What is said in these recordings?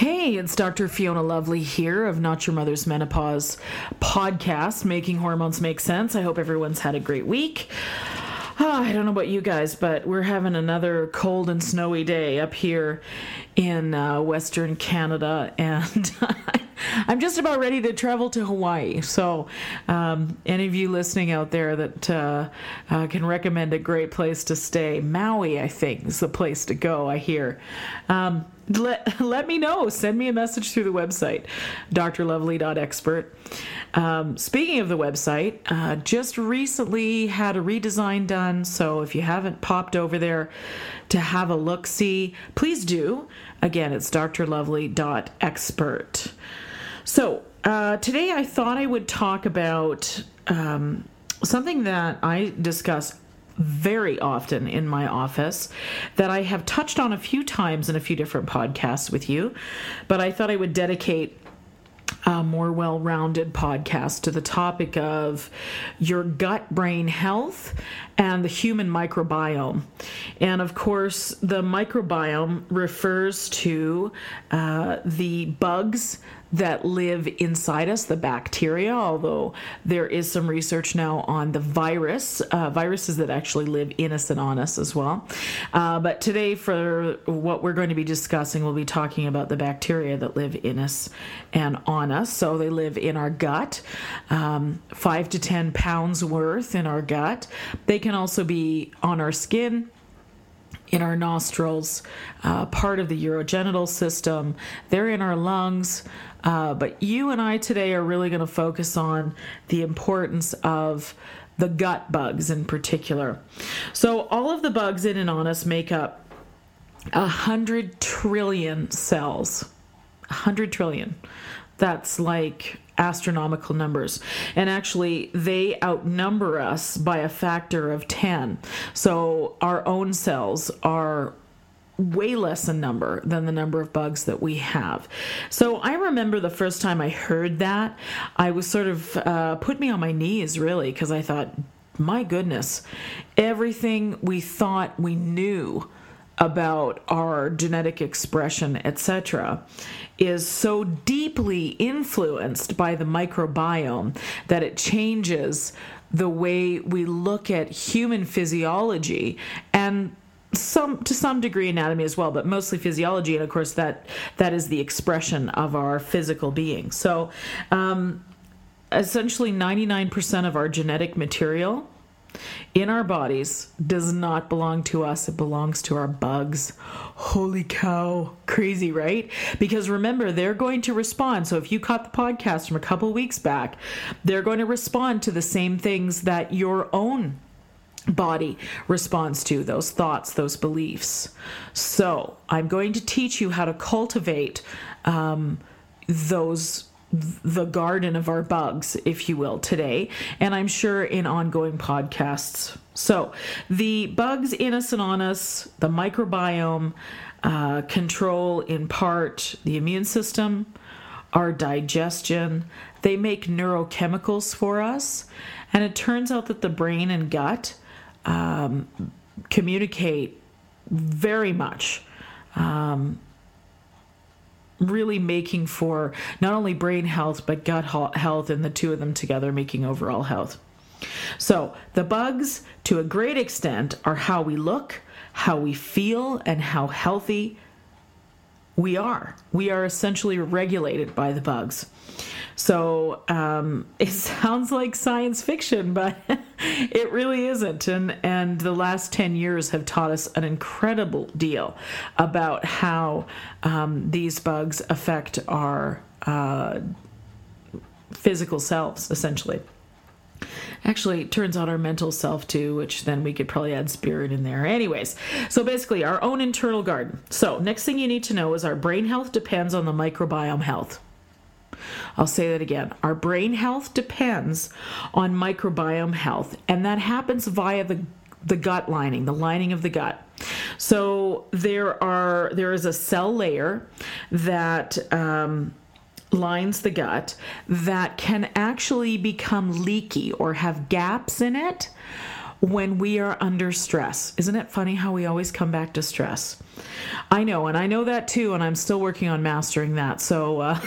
Hey, it's Dr. Fiona Lovely here of Not Your Mother's Menopause podcast, Making Hormones Make Sense. I hope everyone's had a great week. Oh, I don't know about you guys, but we're having another cold and snowy day up here in uh, Western Canada, and I'm just about ready to travel to Hawaii. So, um, any of you listening out there that uh, uh, can recommend a great place to stay, Maui, I think, is the place to go, I hear. Um, let, let me know. Send me a message through the website, drlovely.expert. Um, speaking of the website, uh, just recently had a redesign done. So if you haven't popped over there to have a look see, please do. Again, it's drlovely.expert. So uh, today I thought I would talk about um, something that I discuss very often in my office that I have touched on a few times in a few different podcasts with you, but I thought I would dedicate a more well rounded podcast to the topic of your gut brain health and the human microbiome. And of course, the microbiome refers to uh, the bugs that live inside us, the bacteria, although there is some research now on the virus, uh, viruses that actually live in us and on us as well. Uh, but today, for what we're going to be discussing, we'll be talking about the bacteria that live in us and on us. So they live in our gut, um, five to 10 pounds worth in our gut. They can also be on our skin in our nostrils, uh, part of the urogenital system. They're in our lungs. Uh, but you and I today are really going to focus on the importance of the gut bugs in particular. So, all of the bugs in and on us make up a hundred trillion cells. A hundred trillion. That's like astronomical numbers. And actually, they outnumber us by a factor of 10. So, our own cells are way less in number than the number of bugs that we have. So I remember the first time I heard that, I was sort of uh, put me on my knees really because I thought, my goodness, everything we thought we knew about our genetic expression, etc., is so deeply influenced by the microbiome that it changes the way we look at human physiology and some to some degree anatomy as well but mostly physiology and of course that that is the expression of our physical being so um, essentially 99% of our genetic material in our bodies does not belong to us it belongs to our bugs. Holy cow. Crazy right? Because remember they're going to respond. So if you caught the podcast from a couple weeks back they're going to respond to the same things that your own body responds to those thoughts, those beliefs. So, I'm going to teach you how to cultivate um, those the garden of our bugs, if you will, today, and I'm sure in ongoing podcasts. So, the bugs in us and on us, the microbiome, uh, control in part the immune system, our digestion. They make neurochemicals for us. And it turns out that the brain and gut um, communicate very much. Um, really making for not only brain health but gut health and the two of them together making overall health. So, the bugs, to a great extent, are how we look, how we feel, and how healthy we are. We are essentially regulated by the bugs. So um, it sounds like science fiction, but it really isn't. And and the last ten years have taught us an incredible deal about how um, these bugs affect our uh, physical selves, essentially. Actually, it turns out our mental self too, which then we could probably add spirit in there. Anyways, so basically, our own internal garden. So, next thing you need to know is our brain health depends on the microbiome health. I'll say that again. Our brain health depends on microbiome health, and that happens via the the gut lining, the lining of the gut. So there are there is a cell layer that um, lines the gut that can actually become leaky or have gaps in it when we are under stress. Isn't it funny how we always come back to stress? I know, and I know that too, and I'm still working on mastering that. So uh,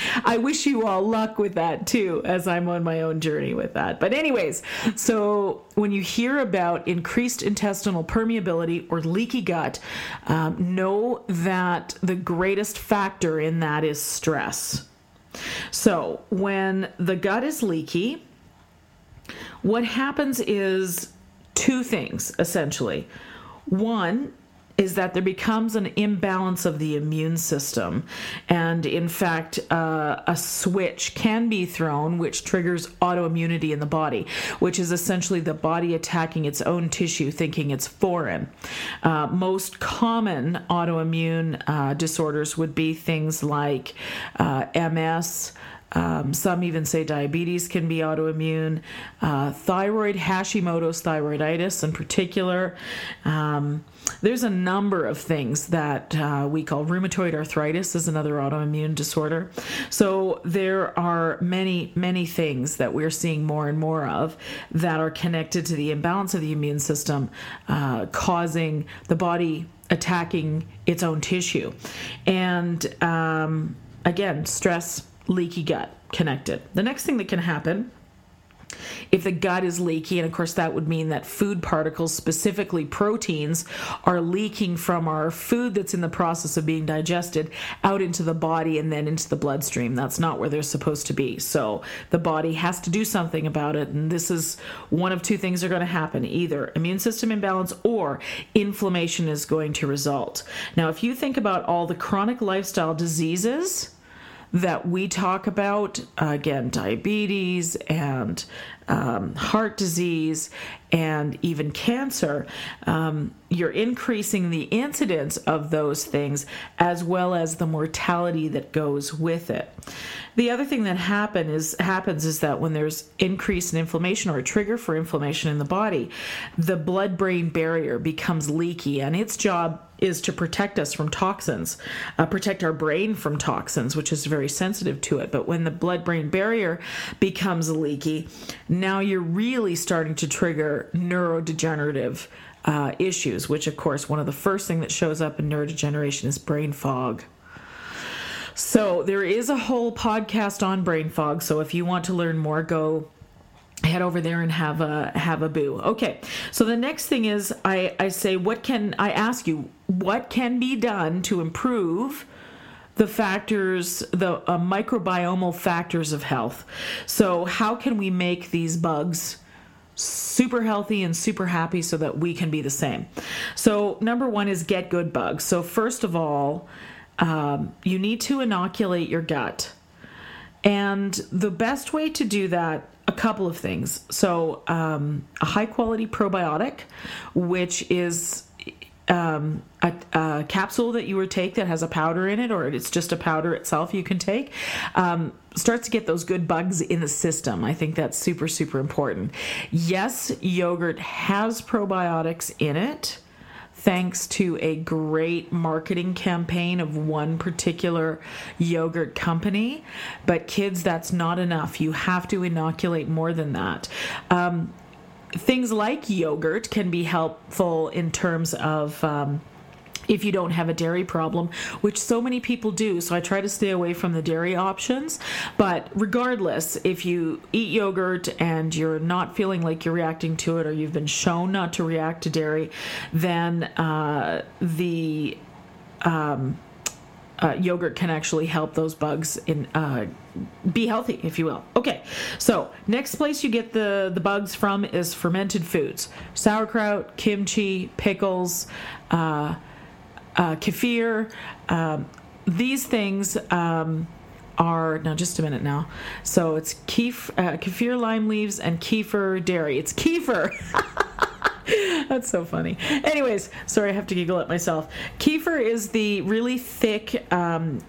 I wish you all luck with that too, as I'm on my own journey with that. But, anyways, so when you hear about increased intestinal permeability or leaky gut, um, know that the greatest factor in that is stress. So, when the gut is leaky, what happens is two things essentially. One is that there becomes an imbalance of the immune system. And in fact, uh, a switch can be thrown which triggers autoimmunity in the body, which is essentially the body attacking its own tissue, thinking it's foreign. Uh, most common autoimmune uh, disorders would be things like uh, MS. Um, some even say diabetes can be autoimmune. Uh, thyroid, Hashimoto's thyroiditis in particular. Um, there's a number of things that uh, we call rheumatoid arthritis is another autoimmune disorder. So there are many, many things that we're seeing more and more of that are connected to the imbalance of the immune system, uh, causing the body attacking its own tissue. And um, again, stress leaky gut connected. The next thing that can happen if the gut is leaky, and of course that would mean that food particles, specifically proteins, are leaking from our food that's in the process of being digested out into the body and then into the bloodstream. That's not where they're supposed to be. So the body has to do something about it, and this is one of two things are going to happen either immune system imbalance or inflammation is going to result. Now, if you think about all the chronic lifestyle diseases, that we talk about again diabetes and um, heart disease and even cancer um, you're increasing the incidence of those things as well as the mortality that goes with it the other thing that happen is happens is that when there's increase in inflammation or a trigger for inflammation in the body the blood brain barrier becomes leaky and its job is to protect us from toxins, uh, protect our brain from toxins, which is very sensitive to it. But when the blood brain barrier becomes leaky, now you're really starting to trigger neurodegenerative uh, issues, which, of course, one of the first thing that shows up in neurodegeneration is brain fog. So there is a whole podcast on brain fog. So if you want to learn more, go head over there and have a have a boo. Okay. So the next thing is i i say what can i ask you what can be done to improve the factors the uh, microbiomal factors of health? So how can we make these bugs super healthy and super happy so that we can be the same? So number one is get good bugs. So first of all um, you need to inoculate your gut and the best way to do that a couple of things. So, um, a high quality probiotic, which is um, a, a, capsule that you would take that has a powder in it, or it's just a powder itself you can take, um, starts to get those good bugs in the system. I think that's super, super important. Yes, yogurt has probiotics in it thanks to a great marketing campaign of one particular yogurt company. But kids, that's not enough. You have to inoculate more than that. Um, things like yogurt can be helpful in terms of. Um, if you don't have a dairy problem, which so many people do. So I try to stay away from the dairy options. But regardless, if you eat yogurt and you're not feeling like you're reacting to it or you've been shown not to react to dairy, then uh, the um, uh, yogurt can actually help those bugs in uh, be healthy, if you will. Okay, so next place you get the the bugs from is fermented foods: sauerkraut, kimchi, pickles. Uh, uh, kefir. Um, these things um, are now just a minute now. So it's keef, uh, kefir lime leaves and kefir dairy. It's kefir. That's so funny. Anyways, sorry, I have to giggle at myself. Kefir is the really thick um,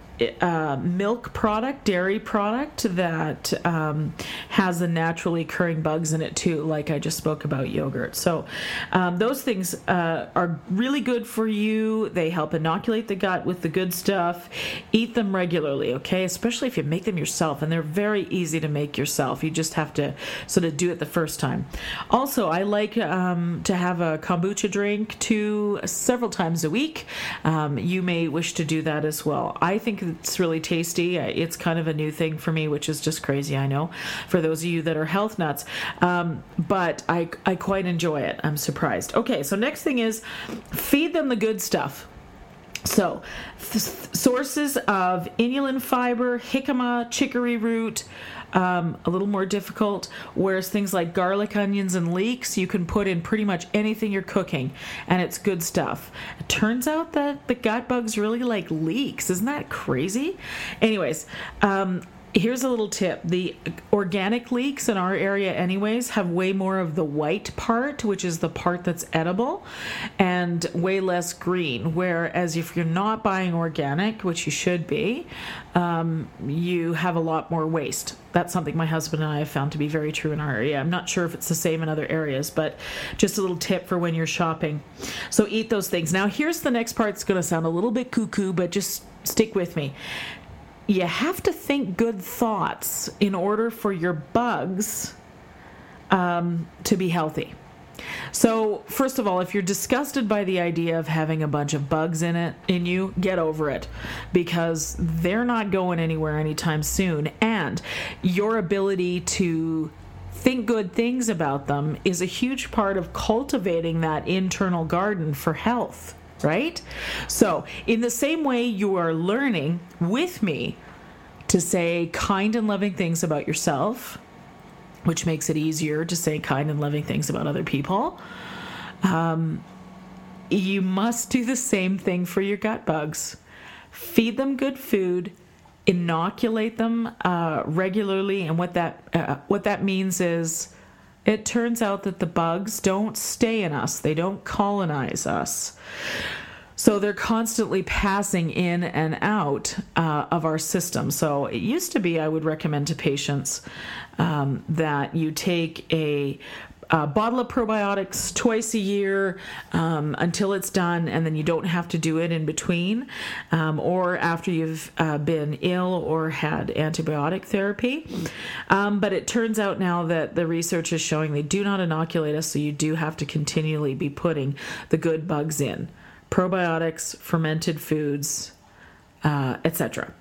uh, milk product, dairy product that um, has the naturally occurring bugs in it too, like I just spoke about yogurt. So um, those things uh, are really good for you. They help inoculate the gut with the good stuff. Eat them regularly, okay? Especially if you make them yourself, and they're very easy to make yourself. You just have to sort of do it the first time. Also, I like um, to have a kombucha drink two several times a week. Um, you may wish to do that as well. I think it's really tasty. It's kind of a new thing for me, which is just crazy, I know, for those of you that are health nuts. Um, but I, I quite enjoy it. I'm surprised. Okay, so next thing is feed them the good stuff. So, th- sources of inulin fiber, jicama, chicory root, um, a little more difficult. Whereas things like garlic, onions, and leeks, you can put in pretty much anything you're cooking, and it's good stuff. It turns out that the gut bugs really like leeks. Isn't that crazy? Anyways, um, Here's a little tip. The organic leeks in our area, anyways, have way more of the white part, which is the part that's edible, and way less green. Whereas if you're not buying organic, which you should be, um, you have a lot more waste. That's something my husband and I have found to be very true in our area. I'm not sure if it's the same in other areas, but just a little tip for when you're shopping. So eat those things. Now, here's the next part. It's going to sound a little bit cuckoo, but just stick with me you have to think good thoughts in order for your bugs um, to be healthy. So, first of all, if you're disgusted by the idea of having a bunch of bugs in it in you, get over it. Because they're not going anywhere anytime soon. And your ability to think good things about them is a huge part of cultivating that internal garden for health right? So, in the same way you are learning with me to say kind and loving things about yourself, which makes it easier to say kind and loving things about other people. Um, you must do the same thing for your gut bugs. Feed them good food, inoculate them uh, regularly, and what that uh, what that means is, it turns out that the bugs don't stay in us; they don't colonize us. So they're constantly passing in and out uh, of our system. So it used to be, I would recommend to patients um, that you take a a bottle of probiotics twice a year um, until it's done, and then you don't have to do it in between um, or after you've uh, been ill or had antibiotic therapy. Um, but it turns out now that the research is showing they do not inoculate us, so you do have to continually be putting the good bugs in probiotics, fermented foods, uh, etc.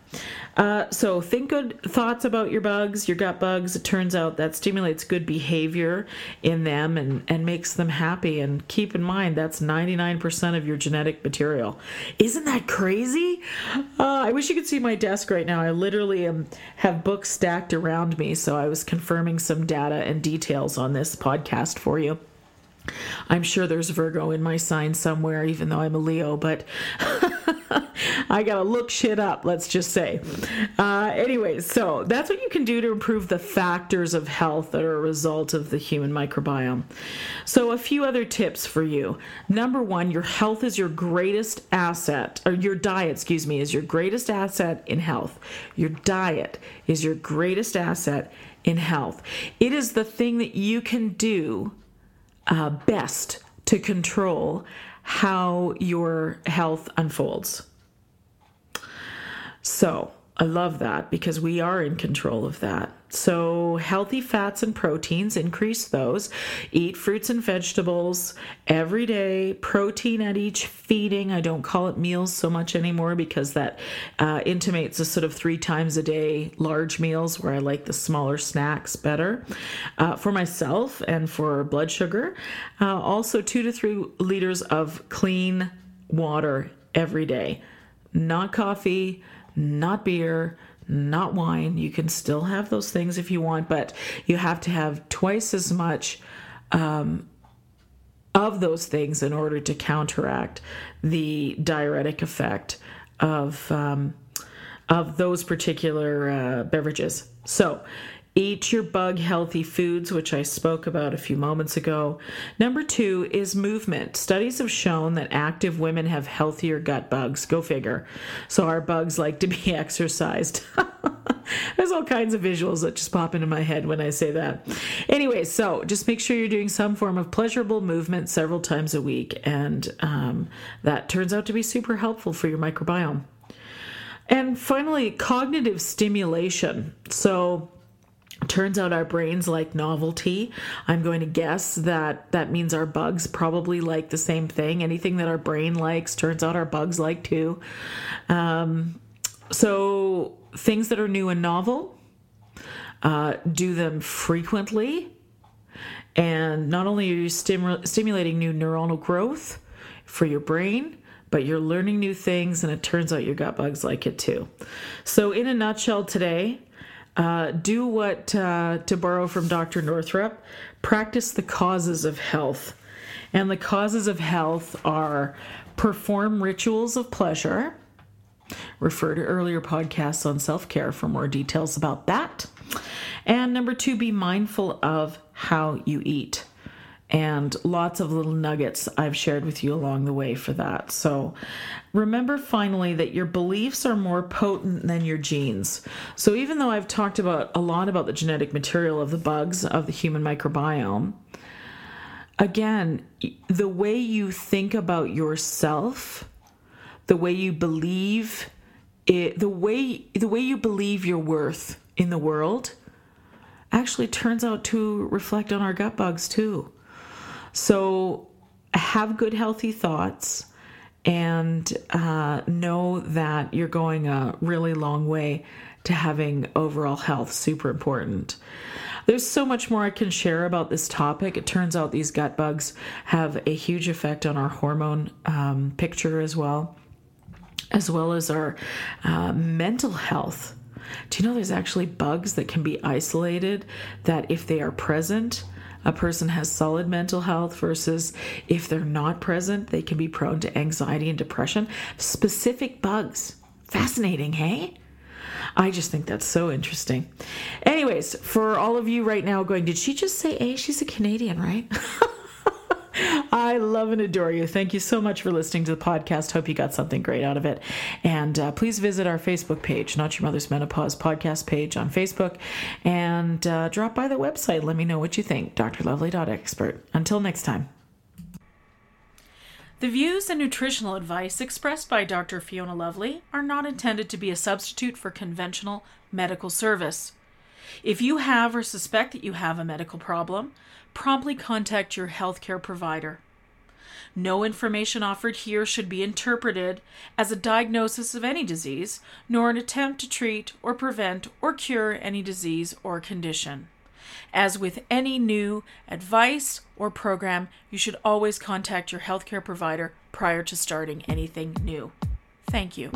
Uh, so think good thoughts about your bugs, your gut bugs. It turns out that stimulates good behavior in them and, and makes them happy. And keep in mind that's 99% of your genetic material. Isn't that crazy? Uh, I wish you could see my desk right now. I literally am, have books stacked around me, so I was confirming some data and details on this podcast for you. I'm sure there's Virgo in my sign somewhere, even though I'm a Leo, but I gotta look shit up, let's just say. Uh, so that's what you can do to improve the factors of health that are a result of the human microbiome. So, a few other tips for you. Number one, your health is your greatest asset, or your diet, excuse me, is your greatest asset in health. Your diet is your greatest asset in health. It is the thing that you can do uh, best to control how your health unfolds. So, I love that because we are in control of that. So, healthy fats and proteins, increase those. Eat fruits and vegetables every day, protein at each feeding. I don't call it meals so much anymore because that uh, intimates a sort of three times a day large meals where I like the smaller snacks better. Uh, for myself and for blood sugar, uh, also two to three liters of clean water every day. Not coffee, not beer not wine. You can still have those things if you want, but you have to have twice as much um, of those things in order to counteract the diuretic effect of um, of those particular uh, beverages. So, Eat your bug healthy foods, which I spoke about a few moments ago. Number two is movement. Studies have shown that active women have healthier gut bugs. Go figure. So, our bugs like to be exercised. There's all kinds of visuals that just pop into my head when I say that. Anyway, so just make sure you're doing some form of pleasurable movement several times a week, and um, that turns out to be super helpful for your microbiome. And finally, cognitive stimulation. So, Turns out our brains like novelty. I'm going to guess that that means our bugs probably like the same thing. Anything that our brain likes, turns out our bugs like too. Um, so, things that are new and novel, uh, do them frequently. And not only are you stimu- stimulating new neuronal growth for your brain, but you're learning new things, and it turns out your gut bugs like it too. So, in a nutshell, today, uh, do what, uh, to borrow from Dr. Northrup, practice the causes of health. And the causes of health are perform rituals of pleasure. Refer to earlier podcasts on self care for more details about that. And number two, be mindful of how you eat and lots of little nuggets I've shared with you along the way for that. So remember finally that your beliefs are more potent than your genes. So even though I've talked about a lot about the genetic material of the bugs of the human microbiome, again, the way you think about yourself, the way you believe it, the way the way you believe your worth in the world actually turns out to reflect on our gut bugs too. So have good, healthy thoughts and uh, know that you're going a really long way to having overall health. Super important. There's so much more I can share about this topic. It turns out these gut bugs have a huge effect on our hormone um, picture as well, as well as our uh, mental health. Do you know there's actually bugs that can be isolated that if they are present, a person has solid mental health versus if they're not present, they can be prone to anxiety and depression. Specific bugs. Fascinating, hey? I just think that's so interesting. Anyways, for all of you right now going, did she just say A? She's a Canadian, right? I love and adore you. Thank you so much for listening to the podcast. Hope you got something great out of it. And uh, please visit our Facebook page, Not Your Mother's Menopause podcast page on Facebook, and uh, drop by the website. Let me know what you think. drlovely.expert. Until next time. The views and nutritional advice expressed by Dr. Fiona Lovely are not intended to be a substitute for conventional medical service. If you have or suspect that you have a medical problem, promptly contact your healthcare provider. No information offered here should be interpreted as a diagnosis of any disease, nor an attempt to treat or prevent or cure any disease or condition. As with any new advice or program, you should always contact your healthcare provider prior to starting anything new. Thank you.